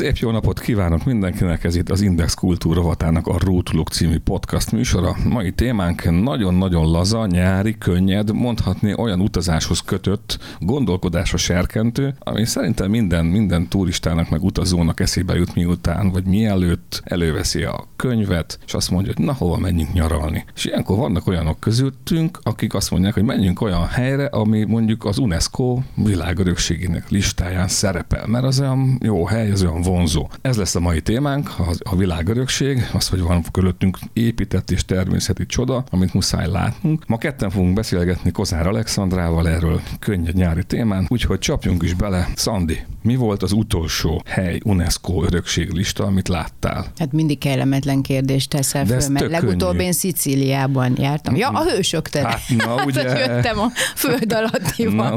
Szép jó napot kívánok mindenkinek, ez itt az Index Kultúra Vatának a Rótulok című podcast műsora. Mai témánk nagyon-nagyon laza, nyári, könnyed, mondhatni olyan utazáshoz kötött, gondolkodásra serkentő, ami szerintem minden, minden turistának meg utazónak eszébe jut miután, vagy mielőtt előveszi a könyvet, és azt mondja, hogy na hova menjünk nyaralni. És ilyenkor vannak olyanok közöttünk, akik azt mondják, hogy menjünk olyan helyre, ami mondjuk az UNESCO világörökségének listáján szerepel, mert az olyan jó hely, az olyan vonzó. Ez lesz a mai témánk, a, világörökség, az, hogy van körülöttünk épített és természeti csoda, amit muszáj látnunk. Ma ketten fogunk beszélgetni Kozár Alexandrával erről könnyed nyári témán, úgyhogy csapjunk is bele. Szandi, mi volt az utolsó hely UNESCO örökséglista, amit láttál? Hát mindig kellemetlen kérdést teszel De föl, mert legutóbb könnyű. én Szicíliában jártam. Ja, a hősök tere. Hát, na, ugye. Jöttem a föld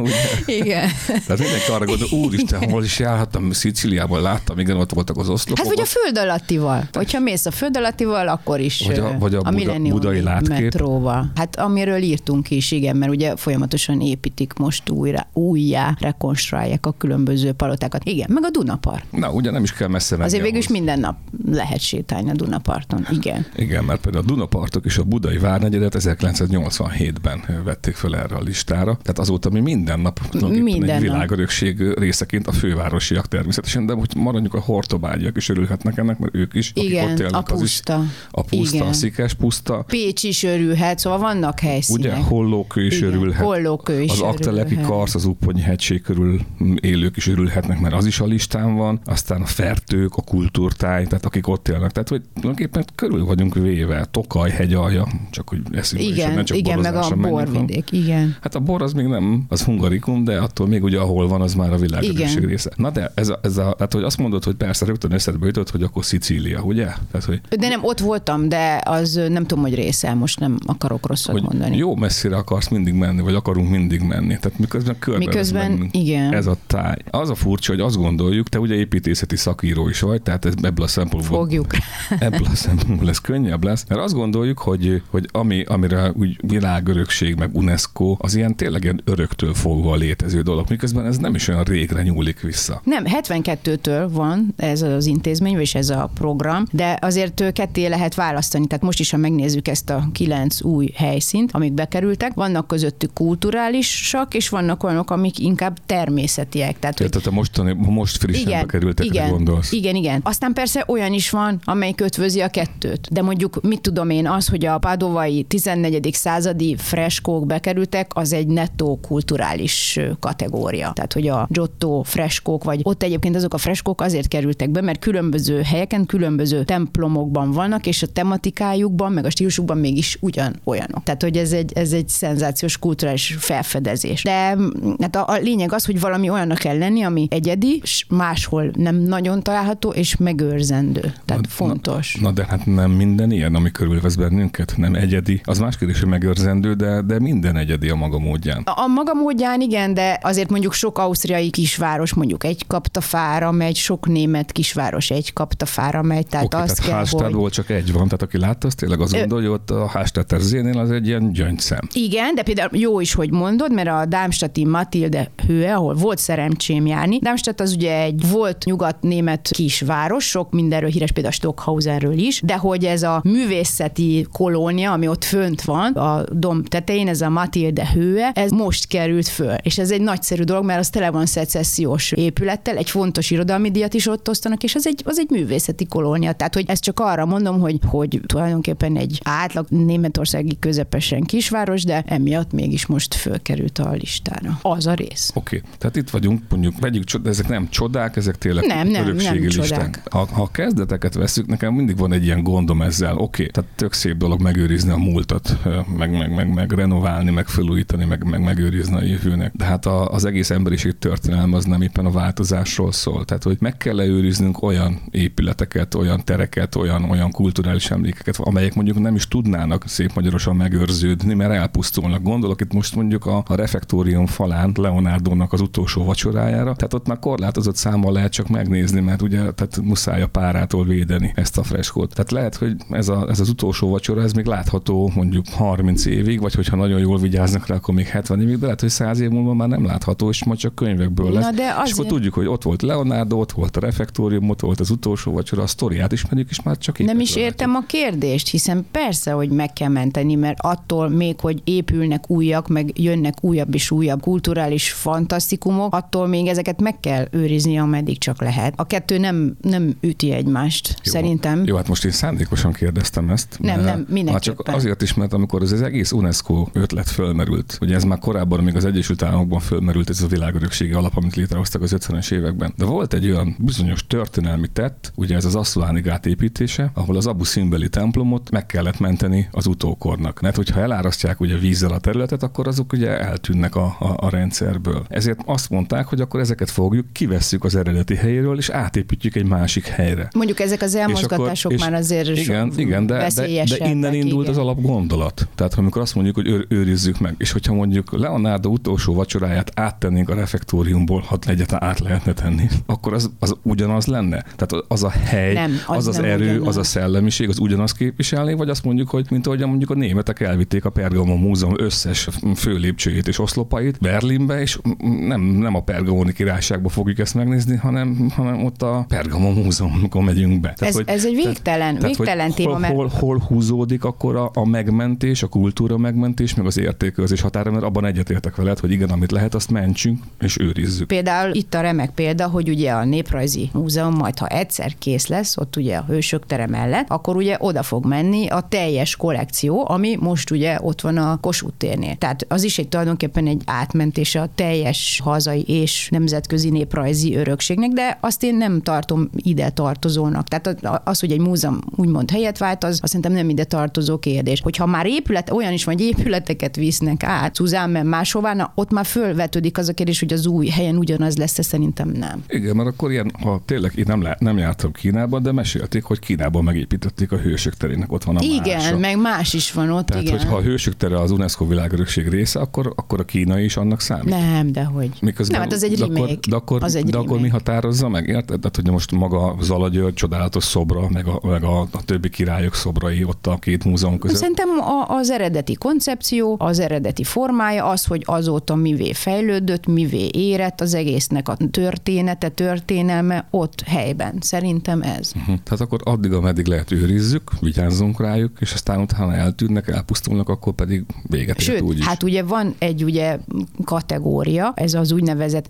ugye. Igen. Tehát mindenki arra gondol, úristen, hol is járhattam, Szicíliában láttam, igen, ott voltak az oszlopok. Hát vagy a föld alattival. Hogyha mész a föld alattival, akkor is Vagy a- vagy a Buda- Millenniumi budai látkép. metróval. Hát amiről írtunk is, igen, mert ugye folyamatosan építik most újra, újjá, rekonstruálják a különböző palotákat. Igen, meg a Dunapart. Na, ugye nem is kell messze menni Azért végül is minden nap lehet sétálni a Dunaparton. Igen. Igen, mert például a Dunapartok és a Budai Várnegyedet 1987-ben vették fel erre a listára. Tehát azóta mi minden nap Minden egy világörökség részeként a fővárosiak természetesen, de hogy maradjunk a hortobágyiak is örülhetnek ennek, mert ők is, akik Igen, ott élnek, a az is puszta. a puszta, Igen. a szikes puszta. Pécs is örülhet, szóval vannak helyszínek. Ugye Hollókő is Igen, örülhet. Hollókő is az örülhet. Karsz, az Upponyi hegység körül élők is örülhetnek, mert az is a listán van. Aztán a fertők, a kultúrtáj, tehát akik ott élnek. Tehát, hogy tulajdonképpen körül vagyunk véve. Tokaj, hegyalja, csak hogy is, hogy Igen, ne csak igen, meg a borvidék, igen. Hát a bor az még nem, az hungarikum, de attól még ugye ahol van, az már a világörökség Igen. része. Na de ez a, ez a, hát hogy azt mondod, hogy persze rögtön eszedbe jutott, hogy akkor Szicília, ugye? Tehát, hogy, De nem, ott voltam, de az nem tudom, hogy része, most nem akarok rosszat hogy mondani. jó messzire akarsz mindig menni, vagy akarunk mindig menni. Tehát miközben körbe Miközben, igen. Ez a táj. Az a furcsa, hogy azt gondoljuk, te ugye építészeti szakíró is vagy, tehát ez ebből a szempontból Fogjuk. ebből a szempontból ez könnyebb lesz, mert azt gondoljuk, hogy, hogy ami, amire úgy világörökség, meg UNESCO, az ilyen tényleg ilyen öröktől fogva létező dolog, miközben ez nem is olyan régre nyúlik vissza. Nem, 72-től van ez az intézmény, és ez a program, de azért ketté lehet választani. Tehát most is, ha megnézzük ezt a kilenc új helyszínt, amik bekerültek, vannak közöttük kulturálisak, és vannak olyanok, amik inkább természetiek. Tehát, hogy Tehát a mostani, most frissen bekerültekre igen, gondolsz. Igen, igen. Aztán persze olyan is van, amely ötvözi a kettőt. De mondjuk, mit tudom én, az, hogy a padovai 14. századi freskók bekerültek, az egy nettó kulturális kategória. Tehát, hogy a Giotto freskók, vagy ott egyébként azok a freskók azért kerültek be, mert különböző helyeken, különböző templomokban vannak, és a tematikájukban, meg a stílusukban mégis ugyan olyanok. Tehát, hogy ez egy, ez egy szenzációs kulturális felfedezés. De mm, hát a, a lényeg az, hogy valami olyannak kell lenni, ami egyedi, és máshol nem nagyon található, és megőrzendő. Tehát Na- fontos. Na de hát nem minden ilyen, ami körülvesz bennünket, nem egyedi. Az más kérdés, hogy megőrzendő, de, de minden egyedi a maga módján. A a maga módján igen, de azért mondjuk sok ausztriai kisváros mondjuk egy kaptafára megy, sok német kisváros egy kaptafára megy, tehát Oké, azt tehát kell, hogy... csak egy van, tehát aki látta, az tényleg azt Ö- gondolja, hogy ott a Hallstatter zénél az egy ilyen gyöngyszem. Igen, de például jó is, hogy mondod, mert a Darmstadti Matilde hőe, ahol volt szerencsém járni. Darmstadt az ugye egy volt nyugat-német kisváros, sok mindenről híres, például Stockhausenről is, de hogy ez a művészeti kolónia, ami ott fönt van, a domb tetején, ez a Matilde hőe, ez most került föl. És ez egy nagyszerű dolog, mert az tele van szecessziós épülettel, egy fontos irodalmi díjat is ott osztanak, és az egy, az egy művészeti kolónia. Tehát, hogy ezt csak arra mondom, hogy, hogy tulajdonképpen egy átlag németországi közepesen kisváros, de emiatt mégis most fölkerült a listára. Az a rész. Oké, tehát itt vagyunk, mondjuk vegyük, csod- de ezek nem csodák, ezek tényleg Nem, nem, örökségi nem listák. csodák. Ha, ha a kezdeteket veszük, nekem mindig van egy ilyen gondom ezzel. Oké, tehát tök szép dolog megőrizni a múltat, meg, meg, meg, meg renoválni, meg felújítani, meg, meg megőrizni a jövőnek. De hát a, az egész emberiség történelme az nem éppen a változásról szól. Tehát, hogy meg kell őriznünk olyan épületeket, olyan tereket, olyan, olyan kulturális emlékeket, amelyek mondjuk nem is tudnának szép magyarosan megőrződni, mert elpusztulnak. Gondolok itt most mondjuk a, a refektórium falán Leonardo-nak az utolsó vacsorájára, tehát ott már korlátozott számmal lehet csak megnézni, mert ugye tehát muszáj a párát másától védeni ezt a freskót. Tehát lehet, hogy ez, a, ez az utolsó vacsora, ez még látható mondjuk 30 évig, vagy hogyha nagyon jól vigyáznak rá, akkor még 70 évig, de lehet, hogy 100 év múlva már nem látható, és majd csak könyvekből lesz. Na de azért... És akkor tudjuk, hogy ott volt Leonardo, ott volt a refektórium, ott volt az utolsó vacsora, a sztoriát ismerjük, és már csak Nem is értem a kérdést, hiszen persze, hogy meg kell menteni, mert attól még, hogy épülnek újak, meg jönnek újabb és újabb kulturális fantasztikumok, attól még ezeket meg kell őrizni, ameddig csak lehet. A kettő nem, nem üti egymást, jó. szerintem. Jó, hát most én szándékosan kérdeztem ezt. Nem, nem, mindenképpen. Csak azért is, mert amikor az, az egész UNESCO ötlet fölmerült, ugye ez már korábban még az Egyesült Államokban fölmerült ez a világörökségi alap, amit létrehoztak az 50-es években. De volt egy olyan bizonyos történelmi tett, ugye ez az Asztuáni gát építése, ahol az Abu Simbeli templomot meg kellett menteni az utókornak. Mert hogyha elárasztják ugye vízzel a területet, akkor azok ugye eltűnnek a, a, a rendszerből. Ezért azt mondták, hogy akkor ezeket fogjuk, kivesszük az eredeti helyéről, és átépítjük egy másik helyre. Mondjuk ezek az elmozgatások és akkor, már azért igen, igen, de, de, de innen indult igen. az alapgondolat. Tehát amikor azt mondjuk, hogy őr, őrizzük meg, és hogyha mondjuk Leonardo utolsó vacsoráját áttennénk a refektóriumból, ha egyáltalán át lehetne tenni, akkor az, az ugyanaz lenne. Tehát az a hely, nem, az, az, az erő, ugyanaz. az a szellemiség, az ugyanazt képviselni, vagy azt mondjuk, hogy mint ahogyan mondjuk a németek elvitték a Pergamon Múzeum összes főlépcsőjét és oszlopait Berlinbe, és nem, nem a Pergamoni királyságba fogjuk ezt megnézni, hanem, hanem ott a Pergamon Múzeumban megyünk be. Tehát, ez, hogy, ez egy végtelen, tehát, végtelen téma. Hol, mert... hol, hol húzódik akkor a, a megmentés, a kultúra megmentés, meg az értéközés határa, mert abban egyetértek veled, hogy igen, amit lehet, azt mentsünk és őrizzük. Például itt a remek példa, hogy ugye a Néprajzi Múzeum majd, ha egyszer kész lesz, ott ugye a Hősök tere mellett, akkor ugye oda fog menni a teljes kollekció, ami most ugye ott van a Kossuth térnél. Tehát az is egy tulajdonképpen egy átmentése a teljes hazai és nemzetközi néprajzi örökségnek, de azt én nem tartom ide tartozónak. Tehát az, hogy egy múzeum úgymond helyet vált, az azt szerintem nem ide tartozó kérdés. Hogyha már épület, olyan is van, hogy épületeket visznek át Szuzánben máshová, na, ott már fölvetődik az a kérdés, hogy az új helyen ugyanaz lesz, szerintem nem. Igen, mert akkor ilyen, ha tényleg én nem, lá, nem jártam Kínában, de mesélték, hogy Kínában megépítették a hősök terének, ott van a Igen, mása. meg más is van ott, Tehát, igen. hogyha a hősök tere az UNESCO világörökség része, akkor, akkor a kínai is annak számít. Nem, de hogy. Miközben, nem, hát az egy remake. De akkor, az egy de akkor mi határozza meg, érted? Tehát, hogy most maga Zala György csodálatos szobra, meg a, meg a, a többi királyok szobrai ott a két múzeum között. Szerintem a, az eredeti koncepció, az eredeti formája az, hogy azóta mivé fejlődött, mivé érett az egésznek a története, történelme ott helyben. Szerintem ez. Uh-huh. Tehát akkor addig, ameddig lehet őrizzük, vigyázzunk rájuk, és aztán utána eltűnnek, elpusztulnak, akkor pedig véget Sőt, úgy is. hát ugye van egy ugye kategória, ez az úgynevezett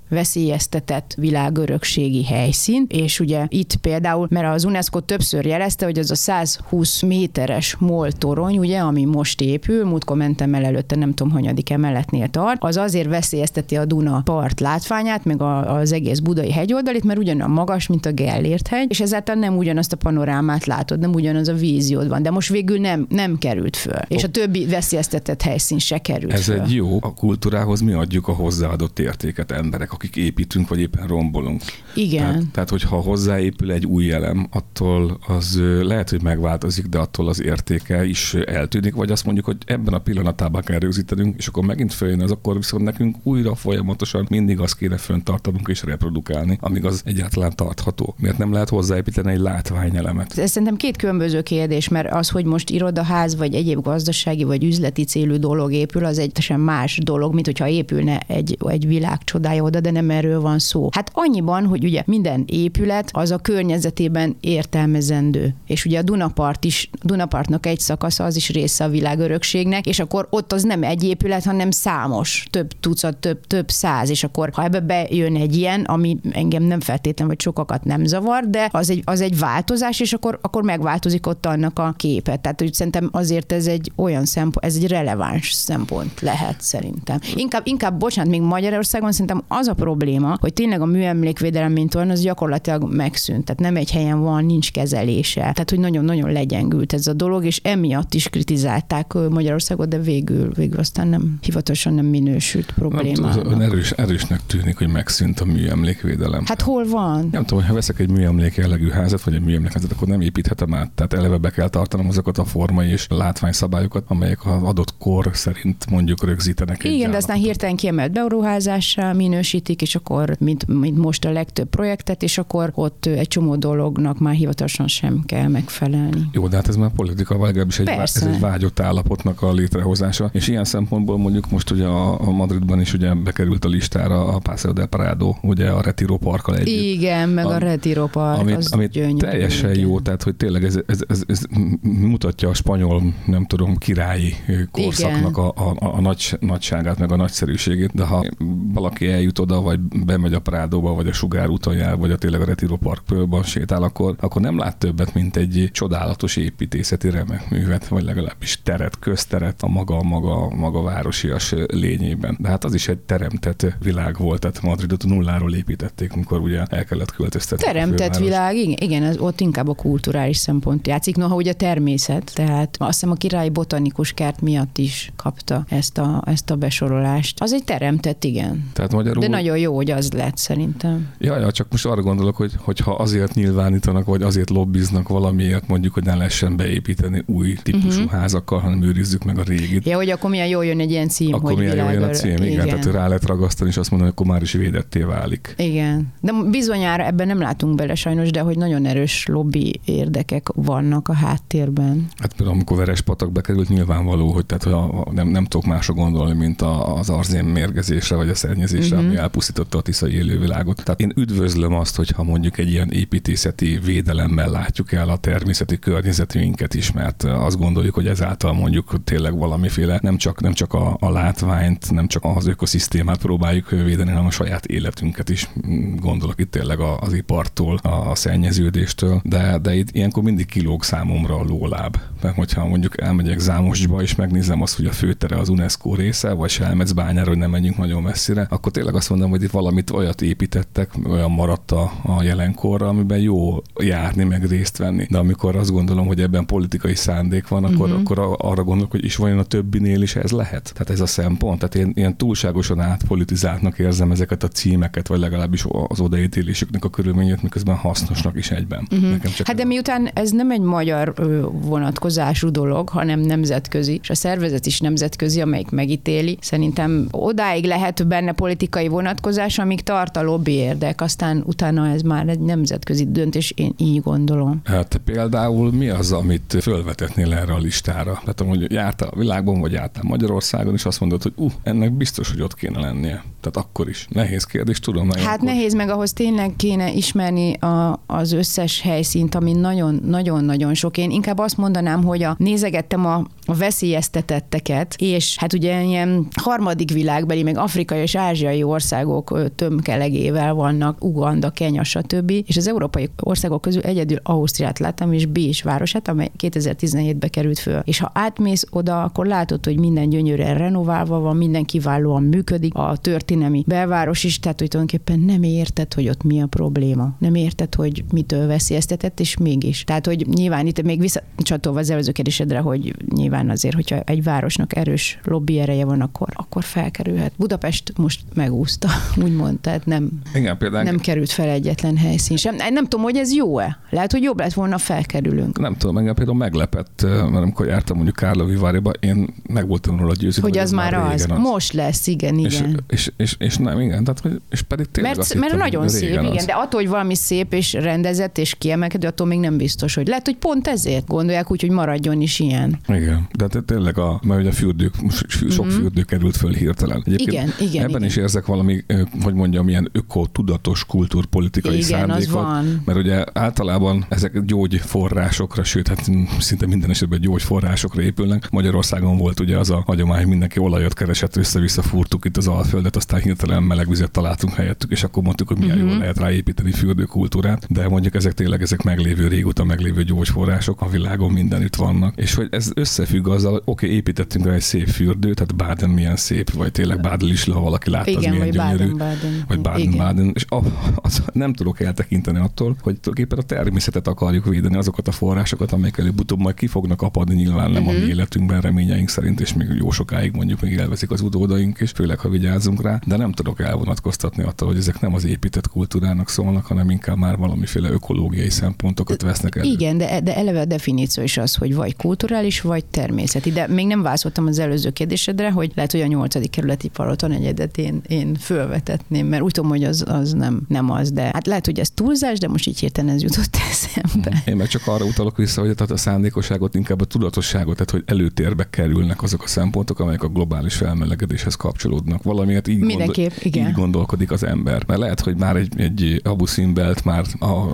veszélyeztetett világörökségi helyszín, és ugye itt például, mert az UNESCO többször jelezte, hogy az a 120 méteres MOL torony, ugye, ami most épül, múltkor mentem el előtte, nem tudom, hanyadik emeletnél tart, az azért veszélyezteti a Duna part látványát, meg a, az egész budai hegyoldalit, mert ugyanolyan magas, mint a Gellért hegy, és ezáltal nem ugyanazt a panorámát látod, nem ugyanaz a víziód van, de most végül nem, nem került föl. És a többi veszélyeztetett helyszín se került Ez föl. egy jó, a kultúrához mi adjuk a hozzáadott értéket emberek, akik építünk, vagy éppen rombolunk. Igen. Tehát, tehát hogyha hozzáépül egy új elem, attól az lehet, hogy megváltozik, de attól az értéke is eltűnik, vagy azt mondjuk, hogy ebben a pillanatában kell rögzítenünk, és akkor megint följön az, akkor viszont nekünk újra folyamatosan mindig azt kéne föntartanunk és reprodukálni, amíg az egyáltalán tartható. Miért nem lehet hozzáépíteni egy látványelemet? Ez szerintem két különböző kérdés, mert az, hogy most irodaház, vagy egyéb gazdasági, vagy üzleti célú dolog épül, az egy más dolog, mint hogyha épülne egy, egy világ csodája oda, de nem erről van szó. Hát annyiban, hogy ugye minden épület az a környezetében értelmezendő. És ugye a Dunapart is, Dunapartnak egy szakasza az is része a világörökségnek, és akkor ott az nem egy épület, hanem számos, több tucat, több, több száz, és akkor ha ebbe bejön egy ilyen, ami engem nem feltétlen, vagy sokakat nem zavar, de az egy, az egy változás, és akkor, akkor megváltozik ott annak a képet. Tehát hogy szerintem azért ez egy olyan szempont, ez egy releváns szempont lehet szerintem. Inkább, inkább bocsánat, még Magyarországon szerintem az a probléma, hogy tényleg a műemlékvédelem, mint olyan, az gyakorlatilag megszűnt. Tehát nem egy helyen van, nincs kezelése. Tehát, hogy nagyon-nagyon legyengült ez a dolog, és emiatt is kritizálták Magyarországot, de végül, végül aztán nem hivatalosan nem minősült problémának. Nem, erős, erősnek tűnik, hogy megszűnt a műemlékvédelem. Hát hol van? Nem tudom, ha veszek egy műemlék jellegű házat, vagy egy műemlékházat, akkor nem építhetem át. Tehát eleve be kell tartanom azokat a formai és látványszabályokat, amelyek az adott kor szerint mondjuk rögzítenek. Igen, de aztán hirtelen kiemelt beruházásra minősítik, és akkor, mint, mint most a legtöbb projektet, és akkor ott egy csomó dolog dolognak már hivatalosan sem kell megfelelni. Jó, de hát ez már politika, vagy legalábbis egy, ez egy vágyott állapotnak a létrehozása. És ilyen szempontból mondjuk most ugye a, a Madridban is ugye bekerült a listára a Paseo del Prado, ugye a Retiro Parkkal együtt. Igen, meg a, a Retiro Park, amit, az amit gyönyörű, teljesen igen. jó, tehát hogy tényleg ez, ez, ez, ez, mutatja a spanyol, nem tudom, királyi korszaknak a, a, a nagy, nagyságát, meg a nagyszerűségét, de ha valaki eljut oda, vagy bemegy a Prádóba, vagy a Sugár úton jár, vagy a tényleg a Retiro Parkban sétál, akkor, akkor nem lát többet, mint egy csodálatos építészeti remek művet, vagy legalábbis teret, közteret a maga, maga, maga városias lényében. De hát az is egy teremtett világ volt, tehát Madridot nulláról építették, amikor ugye el kellett költöztetni. Teremtett világ, igen, igen, az ott inkább a kulturális szempont játszik, noha ugye a természet, tehát azt hiszem a királyi botanikus kert miatt is kapta ezt a, ezt a besorolást. Az egy teremtett, igen. Tehát magyarul... De nagyon jó, hogy az lett szerintem. Ja, ja, csak most arra gondolok, hogy hogyha azért nyilvánítanak, vagy azért lobbiznak valamiért, mondjuk, hogy ne lehessen beépíteni új típusú uh-huh. házakkal, hanem őrizzük meg a régit. Ja, hogy akkor milyen jól jön egy ilyen cím, akkor hogy milyen jól jön a cím, igen, igen. tehát rá lehet ragasztani, és azt mondani, hogy akkor már is védetté válik. Igen. De bizonyára ebben nem látunk bele sajnos, de hogy nagyon erős lobby érdekek vannak a háttérben. Hát például amikor Verespatak bekerült, nyilvánvaló, hogy tehát, hogy a, nem, nem tudok másra gondolni, mint a, az arzén mérgezésre, vagy a szennyezésre, uh-huh. ami elpusztította a tiszai élővilágot. Tehát én üdvözlöm azt, hogyha mondjuk egy ilyen építészeti védelemmel látjuk el a természeti környezetünket is, mert azt gondoljuk, hogy ezáltal mondjuk tényleg valamiféle nem csak, nem csak a, a látványt, nem csak az ökoszisztémát próbáljuk védeni, hanem a saját életünket is. Gondolok itt tényleg az ipartól, a szennyeződéstől, de, de itt ilyenkor mindig kilóg számomra a lóláb. Mert hogyha mondjuk elmegyek Zámosba, és megnézem azt, hogy a főtere az UNESCO része, vagy se elmetsz bányára, hogy nem menjünk nagyon messzire, akkor tényleg azt mondom, hogy itt valamit olyat építettek, olyan maradt a, a jelenkorra, amiben jó járni, meg részt venni. De amikor azt gondolom, hogy ebben politikai szándék van, akkor, uh-huh. akkor arra gondolok, hogy is vajon a többinél is ez lehet. Tehát ez a szempont. Tehát én ilyen túlságosan átpolitizáltnak érzem ezeket a címeket, vagy legalábbis az odaítélésüknek a körülményét, miközben hasznosnak is egyben. Uh-huh. Nekem csak hát de miután ez nem egy magyar vonatkozású dolog, hanem nemzetközi, és a szervezet is nemzetközi, amelyik megítéli, szerintem odáig lehet benne politikai vonatkozás, amíg tart a lobby érdek, aztán utána ez már egy nemzetközi döntés, én így gondolom. Hát például mi az, amit fölvetetnél erre a listára? Tehát hogy jártál a világban, vagy jártál Magyarországon, és azt mondod, hogy uh, ennek biztos, hogy ott kéne lennie. Tehát akkor is. Nehéz kérdés, tudom. Hát akkor... nehéz, meg ahhoz tényleg kéne ismerni a, az összes helyszínt, ami nagyon-nagyon-nagyon sok. Én inkább azt mondanám, hogy a, nézegettem a, a veszélyeztetetteket, és hát ugye ilyen harmadik világbeli, meg afrikai és ázsiai országok tömkelegével vannak, Uganda, Kenya, stb. És az európai országok közül egyedül Ausztriát láttam, és Bécs városát, amely 2017-ben került föl. És ha átmész oda, akkor látod, hogy minden gyönyörűen renoválva van, minden kiválóan működik, a történelmi belváros is, tehát hogy tulajdonképpen nem érted, hogy ott mi a probléma. Nem érted, hogy mitől veszélyeztetett, és mégis. Tehát, hogy nyilván itt még visszacsatolva az előző kérdésedre, hogy nyilván azért, hogyha egy városnak erős lobby ereje van, akkor, akkor felkerülhet. Budapest most megúszta, úgymond, tehát nem, Igen, például... nem került fel egyetlen helyszín sem. Nem tudom, hogy ez jó-e. Lehet, hogy jobb lett volna, felkerülünk. Nem tudom, engem például meglepett, mert amikor jártam mondjuk Kárlovi Váriba, én meg voltam róla győződve. Hogy az már az. az. Most lesz, igen, igen. És, és, és, és nem, igen, tehát, hogy, és pedig tényleg Mert, mert hittem, nagyon szép, az. igen, de attól, hogy valami szép és rendezett és kiemelkedő, attól még nem biztos, hogy lehet, hogy pont ezért gondolják úgy, hogy maradjon is ilyen. Igen, de tényleg a, mert ugye a fürdők, sok mm-hmm. fürdő került föl hirtelen. Egyébként igen, igen. Ebben igen. is érzek valami, hogy mondjam, ilyen öko-tudatos kultúrpolitikai igen, szándékot. van. Mert ugye általában ezek gyógyforrásokra, sőt, hát szinte minden esetben gyógyforrásokra épülnek. Magyarországon volt ugye az a hagyomány, mindenki olajat keresett, össze-vissza fúrtuk itt az alföldet, aztán hirtelen meleg vizet találtunk helyettük, és akkor mondtuk, hogy milyen uh-huh. jól lehet ráépíteni fürdőkultúrát. De mondjuk ezek tényleg ezek meglévő régóta meglévő gyógyforrások a világon mindenütt vannak. És hogy ez összefügg azzal, hogy oké, okay, építettünk rá egy szép fürdőt, tehát Baden milyen szép, vagy tényleg Baden is, ha valaki látta, Igen, az milyen vagy gyönyörű. Baden-Baden. Vagy Baden-Baden. És a, az, nem tudok eltekinteni attól, hogy tulajdonképpen a természetet akarjuk védeni, azokat a forrásokat, amelyek előbb-utóbb majd ki fognak apadni, nyilván nem uh-huh. a mi életünkben, reményeink szerint, és még jó sokáig mondjuk még elveszik az utódaink, és főleg, ha vigyázunk rá, de nem tudok elvonatkoztatni attól, hogy ezek nem az épített kultúrának szólnak, hanem inkább már valamiféle ökológiai szempontokat vesznek elő. Igen, de, de eleve a definíció is az, hogy vagy kulturális, vagy természeti. De még nem válaszoltam az előző kérdésedre, hogy lehet, hogy a nyolcadik kerületi paloton egyedet én, én fölvetetném, mert úgy tudom, hogy az, az nem, nem az, de hát lehet, hogy ez túlzás, de most így hirtelen ez jutott eszembe. Én meg csak arra utalok vissza, hogy a szándékosságot, inkább a tudatosságot, tehát hogy előtérbe kerülnek azok a szempontok, amelyek a globális felmelegedéshez kapcsolódnak. Valamiért így, gondol, igen. így gondolkodik az ember. Mert lehet, hogy már egy, egy Abu Simbelt már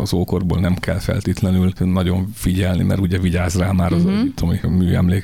az ókorból nem kell feltétlenül nagyon figyelni, mert ugye vigyáz rá már az uh-huh. tudom, a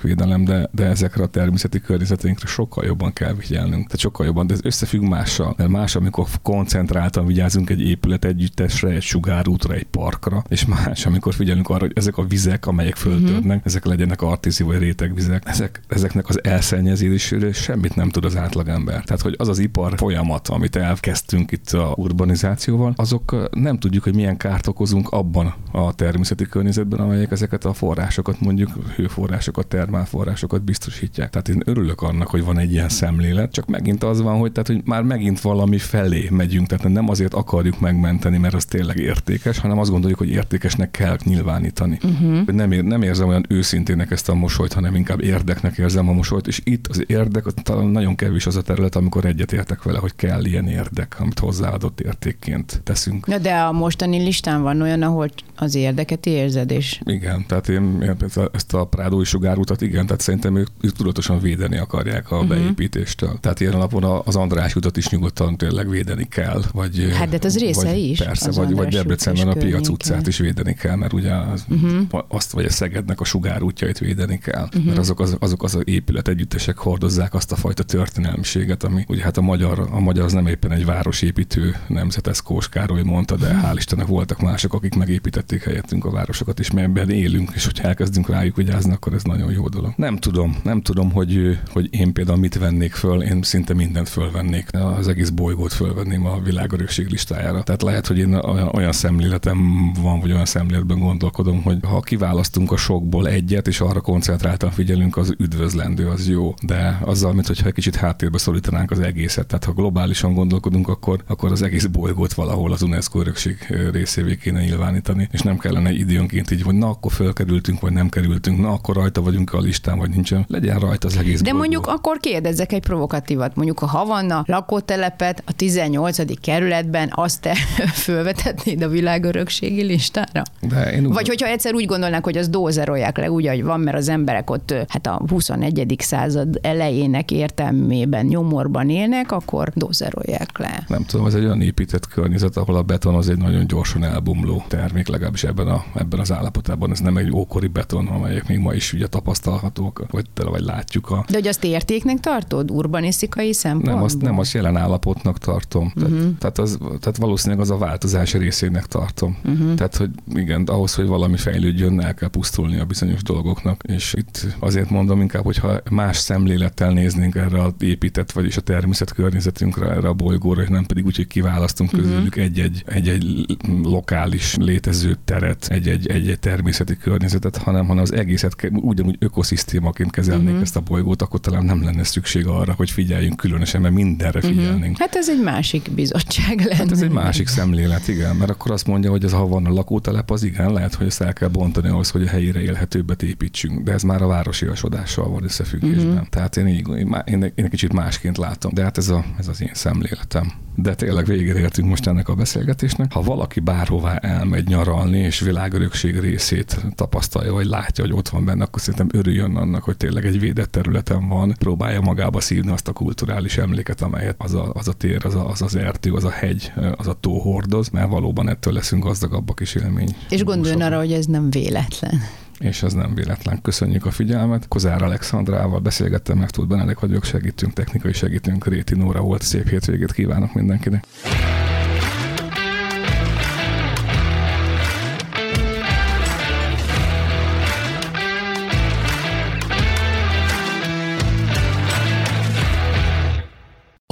műemlékvédelem, de, de ezekre a természeti környezeteinkre sokkal jobban kell figyelnünk. Tehát sokkal jobban, de ez összefügg mással. Mert más, amikor koncentráltan vigyázunk egy épület együttesre, egy sugárútra, egy parkra, és más, amikor figyelünk arra, hogy ezek a vizek, amelyek föltörnek, uh-huh. ezek legyenek artízi vagy rétegvizek, ezek, ezeknek az elszennyezésére semmit nem tud az átlagember. Tehát, hogy az az ipar folyamat, amit elkezdtünk itt a urbanizációval, azok nem tudjuk, hogy milyen kárt okozunk abban a természeti környezetben, amelyek ezeket a forrásokat, mondjuk hőforrásokat, termálforrásokat biztosítják. Tehát én örülök annak, hogy van egy ilyen szemlélet, csak megint az van, hogy, tehát, hogy már megint valami felé megyünk, tehát nem azért akarjuk megmenteni, mert az tényleg értékes, hanem azt gondoljuk, hogy értékesnek kell nyilvánítani. Uh-huh. Nem, ér, nem érzem olyan őszintének ezt a mosolyt, hanem inkább érdeknek érzem a mosolyt, és itt az érdek, talán nagyon kevés az a terület, amikor egyetértek vele, hogy kell ilyen érdek, amit hozzáadott értékként teszünk. Na de a mostani listán van olyan, ahol az érdeket érzed, és... Igen, tehát én, én ezt a Prádói sugárutat, igen, tehát szerintem ők, ők tudatosan védeni akarják a uh-huh. beépítéstől. Tehát ilyen napon az András utat is nyugodtan tényleg védeni kell. Vagy, hát de az része vagy, is. Persze, vagy, vagy Debrecenben a piac utcát is védeni kell, mert ugye az, uh-huh. azt vagy a Szegednek a sugárútjait védeni kell, uh-huh. mert azok az, azok az épület együttesek hordozzák azt a fajta történelmiséget, ami ugye hát a magyar, a magyar az nem éppen egy városépítő nemzet, ezt Kós Károly mondta, de hál' Istennek voltak mások, akik megépítették helyettünk a városokat, és ebben élünk, és hogyha elkezdünk rájuk vigyázni, akkor ez nagyon jó dolog. Nem tudom, nem tudom, hogy, hogy én például mit vennék föl, én szinte mindent fölvennék, az egész bolygót fölvenném a világörökség listájára. Tehát lehet, hogy én olyan, szemléletem van, vagy olyan szemléletben gondolkodom, hogy ha kiválasztunk a sokból egyet, és arra koncentráltan figyelünk, az üdvözlendő, az jó. De azzal, mint hogyha egy kicsit háttérbe szorítanánk az egészet. Tehát ha globálisan gondolkodunk, akkor, akkor az egész bolygót valahol az UNESCO örökség részévé kéne nyilvánítani, és nem kellene időnként így, hogy na akkor fölkerültünk, vagy nem kerültünk, na akkor rajta vagyunk a listán, vagy nincsen. Legyen rajta az egész De bolygó. mondjuk akkor kérdezzek egy provokatívat. Mondjuk a Havanna lakótelepet a 18. kerületben azt te fölvetetnéd a világörökségi listára? De én úgy... Vagy hogyha egyszer úgy gondolnák, hogy az dózerolják le úgy, hogy van, mert az emberek ott hát a 21. század elejének értelmében nyomorban élnek, akkor dózerolják le. Nem tudom, ez egy olyan épített környezet, ahol a beton az egy nagyon gyorsan elbomló termék, legalábbis ebben, a, ebben az állapotában. Ez nem egy ókori beton, amelyek még ma is ugye tapasztalhatók, vagy, vagy látjuk. A... De hogy azt értéknek tartod urbanisztikai szempontból? Nem, azt, nem azt jelen állapotnak tartom. Uh-huh. Tehát, mhm. tehát, az, tehát valószínűleg az a változás részének tartom. Uh-huh. Tehát, hogy igen, ahhoz, hogy valami fejlődjön, el kell pusztulni a bizonyos dolgoknak. És itt azért mondom inkább, hogyha más szemlélettel néznénk erre a épített, vagyis a természet környezetünkre, erre a bolygóra, és nem pedig úgy, hogy kiválasztunk uh-huh. közülük egy-egy, egy-egy lokális létező teret, egy-egy, egy-egy természeti környezetet, hanem, hanem az egészet ugyanúgy ökoszisztémaként kezelnék uh-huh. ezt a bolygót, akkor talán nem lenne szükség arra, hogy figyeljünk különösen, mert mindenre figyelnénk. Uh-huh. Hát ez egy másik bizottság lenne. Hát ez egy másik szemlélet, igen, mert akkor azt mondja, hogy ez ha van a lakótelep, az igen, lehet, hogy ezt el kell bontani ahhoz, hogy a helyére élhetőbbet építsünk, de ez már a városiasodással van összefüggésben. Uh-huh. Tehát én, így, én, én, én egy kicsit másként látom, de hát ez, a, ez az én szemléletem. De tényleg végére értünk most ennek a beszélgetésnek. Ha valaki bárhová elmegy nyaralni, és világörökség részét tapasztalja, vagy látja, hogy ott van benne, akkor szerintem örüljön annak, hogy tényleg egy védett területen van, próbálja magába szívni azt a kulturális emléket, amelyet az a, az a tér, az, a, az az erdő, az a hegy, az a tó hordoz, mert valóban ettől leszünk gazdagabbak is élmény. És gondoljon arra, hogy ez nem véletlen és ez nem véletlen. Köszönjük a figyelmet. Kozár Alexandrával beszélgettem, meg tud Benedek vagyok, segítünk, technikai segítünk, Réti Nóra volt. Szép hétvégét kívánok mindenkinek.